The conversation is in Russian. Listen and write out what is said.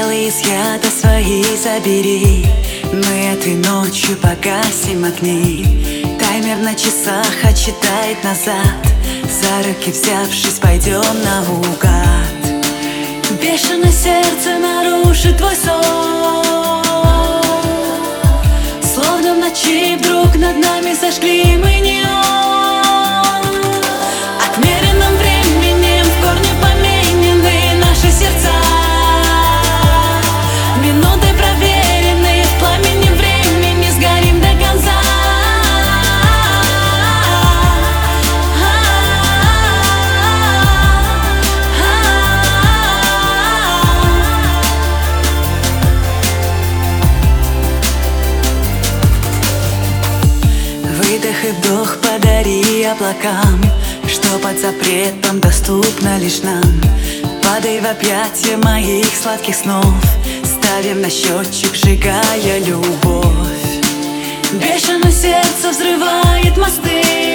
Глаза-то свои забери. Мы этой ночью погасим огни. Таймер на часах отчитает назад. За руки взявшись пойдем наугад Бешеное сердце нарушит твой сон. Словно в ночи вдруг над нами зажгли мы И вдох подари облакам Что под запретом доступно лишь нам. Падай в объятия моих сладких снов Ставим на счетчик, сжигая любовь. Бешено сердце взрывает мосты